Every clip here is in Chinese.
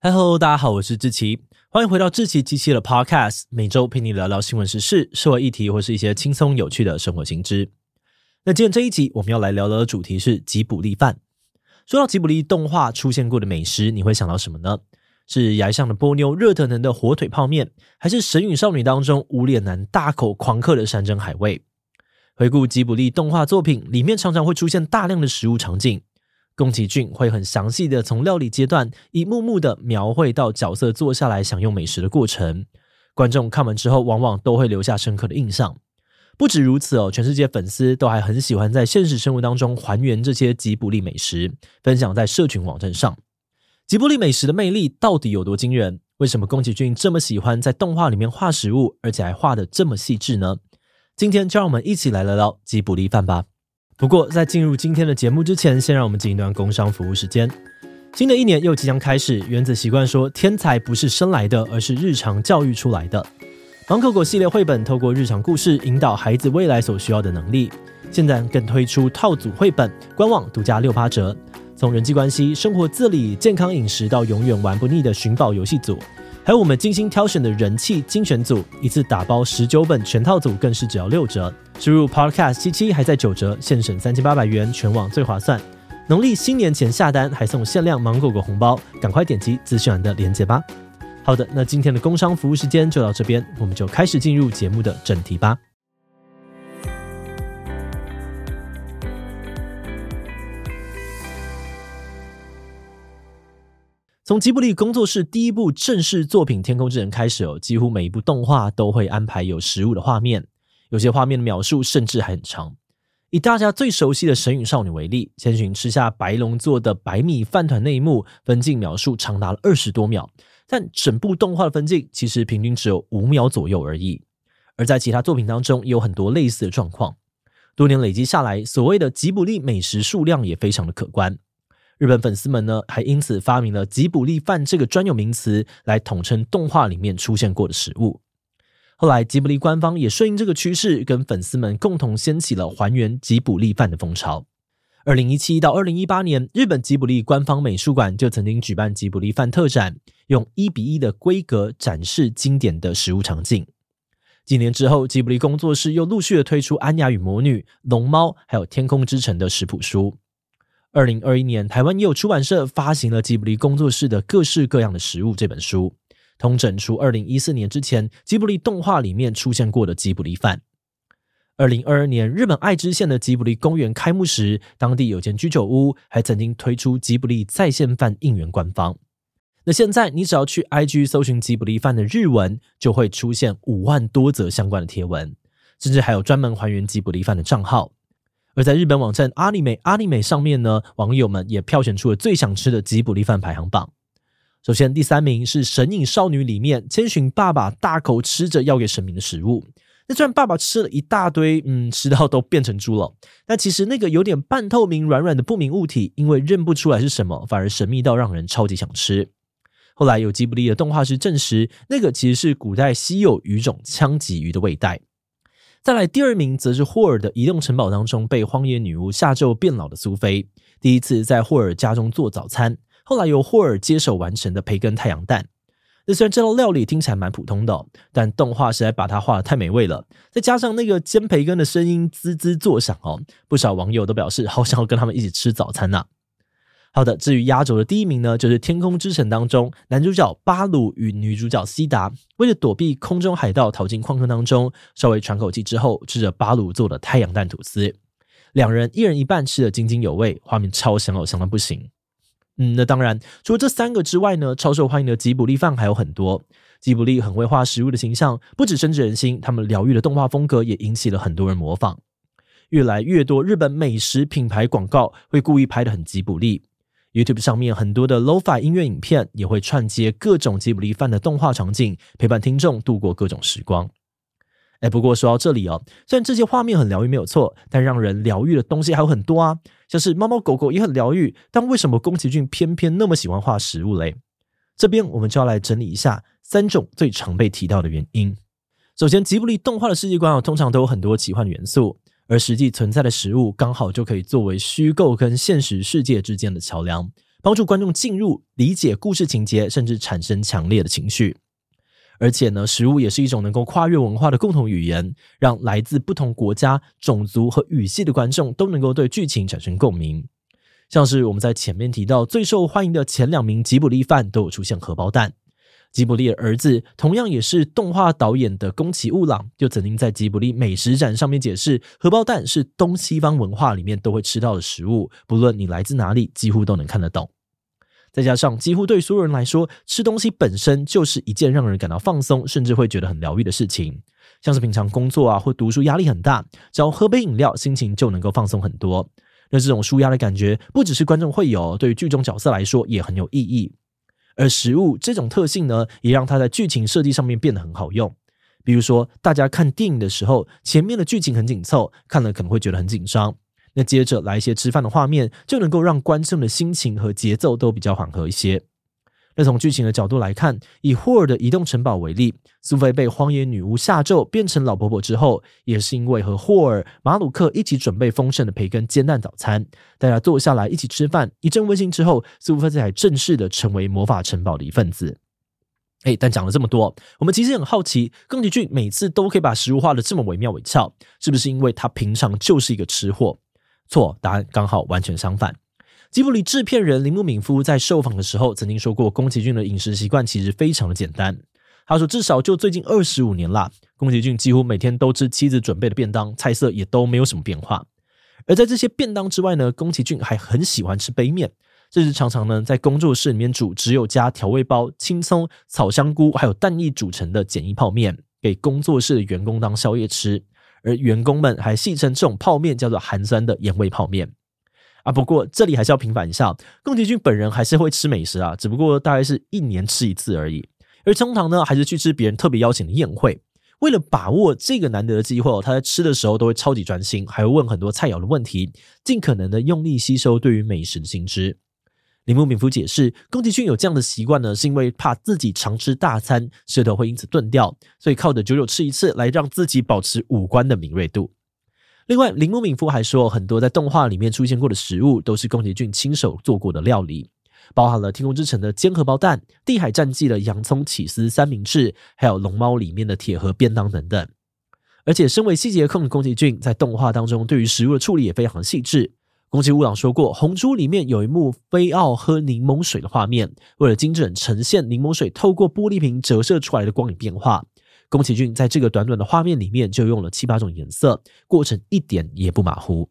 哈喽，大家好，我是志奇，欢迎回到志奇机器的 Podcast，每周陪你聊聊新闻时事、社会议题或是一些轻松有趣的生活新知。那今天这一集我们要来聊聊的主题是吉卜力饭。说到吉卜力动画出现过的美食，你会想到什么呢？是崖上的波妞热腾腾的火腿泡面，还是神隐少女当中无脸男大口狂嗑的山珍海味？回顾吉卜力动画作品，里面常常会出现大量的食物场景，宫崎骏会很详细的从料理阶段一幕幕的描绘到角色坐下来享用美食的过程，观众看完之后往往都会留下深刻的印象。不止如此哦，全世界粉丝都还很喜欢在现实生活当中还原这些吉卜力美食，分享在社群网站上。吉卜力美食的魅力到底有多惊人？为什么宫崎骏这么喜欢在动画里面画食物，而且还画的这么细致呢？今天就让我们一起来聊聊吉卜力饭吧。不过在进入今天的节目之前，先让我们进一段工商服务时间。新的一年又即将开始，原子习惯说，天才不是生来的，而是日常教育出来的。芒果果系列绘本透过日常故事引导孩子未来所需要的能力。现在更推出套组绘本，官网独家六八折。从人际关系、生活自理、健康饮食到永远玩不腻的寻宝游戏组，还有我们精心挑选的人气精选组，一次打包十九本全套组更是只要六折。输入 Podcast 七七还在九折，现省三千八百元，全网最划算。农历新年前下单还送限量芒果果红包，赶快点击资讯栏的链接吧。好的，那今天的工商服务时间就到这边，我们就开始进入节目的正题吧。从吉卜力工作室第一部正式作品《天空之城》开始哦，几乎每一部动画都会安排有食物的画面，有些画面的描述甚至还很长。以大家最熟悉的神隐少女为例，千寻吃下白龙做的白米饭团那一幕，分镜描述长达了二十多秒，但整部动画的分镜其实平均只有五秒左右而已。而在其他作品当中，也有很多类似的状况，多年累积下来，所谓的吉卜力美食数量也非常的可观。日本粉丝们呢，还因此发明了“吉卜力饭”这个专有名词，来统称动画里面出现过的食物。后来，吉卜力官方也顺应这个趋势，跟粉丝们共同掀起了还原吉卜力饭的风潮。二零一七到二零一八年，日本吉卜力官方美术馆就曾经举办吉卜力饭特展，用一比一的规格展示经典的食物场景。几年之后，吉卜力工作室又陆续的推出《安雅与魔女》、《龙猫》还有《天空之城》的食谱书。二零二一年，台湾也有出版社发行了吉卜力工作室的各式各样的食物这本书，通整出二零一四年之前吉卜力动画里面出现过的吉卜力饭。二零二二年，日本爱知县的吉卜力公园开幕时，当地有间居酒屋还曾经推出吉卜力在线饭应援官方。那现在你只要去 IG 搜寻吉卜力饭的日文，就会出现五万多则相关的贴文，甚至还有专门还原吉卜力饭的账号。而在日本网站阿尼美阿尼美上面呢，网友们也票选出了最想吃的吉卜力饭排行榜。首先，第三名是《神隐少女》里面千寻爸爸大口吃着要给神明的食物。那虽然爸爸吃了一大堆，嗯，吃到都变成猪了，但其实那个有点半透明、软软的不明物体，因为认不出来是什么，反而神秘到让人超级想吃。后来有吉卜力的动画师证实，那个其实是古代稀有鱼种枪鳍鱼的胃袋。再来第二名，则是霍尔的移动城堡当中被荒野女巫下咒变老的苏菲，第一次在霍尔家中做早餐，后来由霍尔接手完成的培根太阳蛋。那虽然这道料理听起来蛮普通的，但动画实在把它画得太美味了，再加上那个煎培根的声音滋滋作响哦，不少网友都表示好想要跟他们一起吃早餐呐、好的，至于压轴的第一名呢，就是《天空之城》当中男主角巴鲁与女主角希达为了躲避空中海盗逃进矿坑当中，稍微喘口气之后，吃着巴鲁做的太阳蛋吐司，两人一人一半吃得津津有味，画面超香哦，香到不行。嗯，那当然，除了这三个之外呢，超受欢迎的吉卜力饭还有很多。吉卜力很会画食物的形象，不止深植人心，他们疗愈的动画风格也引起了很多人模仿。越来越多日本美食品牌广告会故意拍得很吉卜力。YouTube 上面很多的 Lo-Fi 音乐影片也会串接各种吉卜力饭的动画场景，陪伴听众度过各种时光。哎，不过说到这里哦，虽然这些画面很疗愈没有错，但让人疗愈的东西还有很多啊，像是猫猫狗狗也很疗愈，但为什么宫崎骏偏偏那么喜欢画食物嘞？这边我们就要来整理一下三种最常被提到的原因。首先，吉卜力动画的世界观啊，通常都有很多奇幻元素。而实际存在的食物刚好就可以作为虚构跟现实世界之间的桥梁，帮助观众进入理解故事情节，甚至产生强烈的情绪。而且呢，食物也是一种能够跨越文化的共同语言，让来自不同国家、种族和语系的观众都能够对剧情产生共鸣。像是我们在前面提到最受欢迎的前两名吉卜力饭都有出现荷包蛋。吉卜力的儿子，同样也是动画导演的宫崎吾朗，就曾经在吉卜力美食展上面解释，荷包蛋是东西方文化里面都会吃到的食物，不论你来自哪里，几乎都能看得懂。再加上，几乎对所有人来说，吃东西本身就是一件让人感到放松，甚至会觉得很疗愈的事情。像是平常工作啊或读书压力很大，只要喝杯饮料，心情就能够放松很多。那这种舒压的感觉，不只是观众会有，对于剧中角色来说也很有意义。而食物这种特性呢，也让它在剧情设计上面变得很好用。比如说，大家看电影的时候，前面的剧情很紧凑，看了可能会觉得很紧张。那接着来一些吃饭的画面，就能够让观众的心情和节奏都比较缓和一些。那从剧情的角度来看，以霍尔的移动城堡为例，苏菲被荒野女巫下咒变成老婆婆之后，也是因为和霍尔、马鲁克一起准备丰盛的培根煎蛋早餐，大家坐下来一起吃饭，一阵温馨之后，苏菲才正式的成为魔法城堡的一份子。哎，但讲了这么多，我们其实很好奇，宫崎骏每次都可以把食物画的这么惟妙惟肖，是不是因为他平常就是一个吃货？错，答案刚好完全相反。吉卜力制片人铃木敏夫在受访的时候曾经说过，宫崎骏的饮食习惯其实非常的简单。他说，至少就最近二十五年啦，宫崎骏几乎每天都吃妻子准备的便当，菜色也都没有什么变化。而在这些便当之外呢，宫崎骏还很喜欢吃杯面，这是常常呢在工作室里面煮，只有加调味包、青葱、草香菇还有蛋液煮成的简易泡面，给工作室的员工当宵夜吃。而员工们还戏称这种泡面叫做寒酸的盐味泡面。啊，不过这里还是要平反一下，宫崎骏本人还是会吃美食啊，只不过大概是一年吃一次而已。而通常呢，还是去吃别人特别邀请的宴会。为了把握这个难得的机会，他在吃的时候都会超级专心，还会问很多菜肴的问题，尽可能的用力吸收对于美食的新知。铃木敏夫解释，宫崎骏有这样的习惯呢，是因为怕自己常吃大餐，舌头会因此钝掉，所以靠着久久吃一次来让自己保持五官的敏锐度。另外，铃木敏夫还说，很多在动画里面出现过的食物都是宫崎骏亲手做过的料理，包含了《天空之城》的煎荷包蛋、《地海战记》的洋葱起司三明治，还有《龙猫》里面的铁盒便当等等。而且，身为细节控的宫崎骏，在动画当中对于食物的处理也非常细致。宫崎吾朗说过，《红猪》里面有一幕菲奥喝柠檬水的画面，为了精准呈现柠檬水透过玻璃瓶折射出来的光影变化。宫崎骏在这个短短的画面里面就用了七八种颜色，过程一点也不马虎。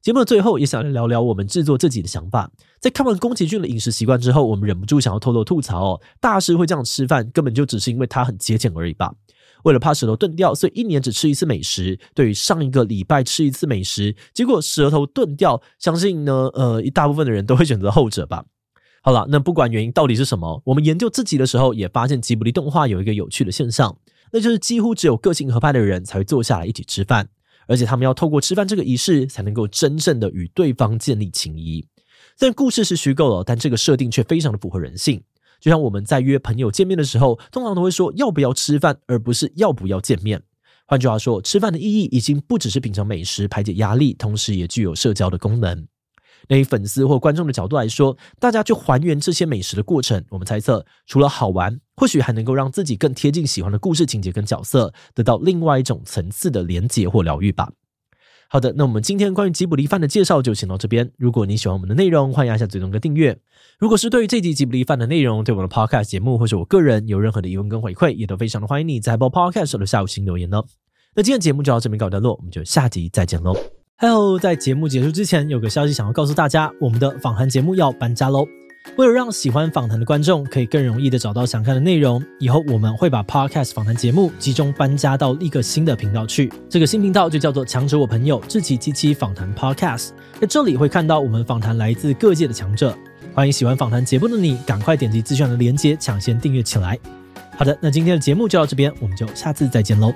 节目的最后，也想来聊聊我们制作自己的想法。在看完宫崎骏的饮食习惯之后，我们忍不住想要偷偷吐槽哦，大师会这样吃饭，根本就只是因为他很节俭而已吧？为了怕舌头钝掉，所以一年只吃一次美食。对于上一个礼拜吃一次美食，结果舌头钝掉，相信呢，呃，一大部分的人都会选择后者吧。好了，那不管原因到底是什么，我们研究自己的时候也发现吉卜力动画有一个有趣的现象，那就是几乎只有个性合拍的人才会坐下来一起吃饭，而且他们要透过吃饭这个仪式才能够真正的与对方建立情谊。虽然故事是虚构的，但这个设定却非常的符合人性。就像我们在约朋友见面的时候，通常都会说要不要吃饭，而不是要不要见面。换句话说，吃饭的意义已经不只是品尝美食、排解压力，同时也具有社交的功能。那以粉丝或观众的角度来说，大家去还原这些美食的过程，我们猜测，除了好玩，或许还能够让自己更贴近喜欢的故事情节跟角色，得到另外一种层次的连结或疗愈吧。好的，那我们今天关于吉卜力饭的介绍就先到这边。如果你喜欢我们的内容，欢迎按下追踪跟订阅。如果是对于这集吉卜力饭的内容，对我们的 Podcast 节目或是我个人有任何的疑问跟回馈，也都非常的欢迎你在 Apple Podcast 留下五星留言哦。那今天节目就到这边告一段落，我们就下集再见喽。Hello，在节目结束之前，有个消息想要告诉大家，我们的访谈节目要搬家喽。为了让喜欢访谈的观众可以更容易的找到想看的内容，以后我们会把 Podcast 访谈节目集中搬家到一个新的频道去。这个新频道就叫做“强者我朋友志祺七七访谈 Podcast”。在这里会看到我们访谈来自各界的强者。欢迎喜欢访谈节目的你，赶快点击资讯的链接，抢先订阅起来。好的，那今天的节目就到这边，我们就下次再见喽。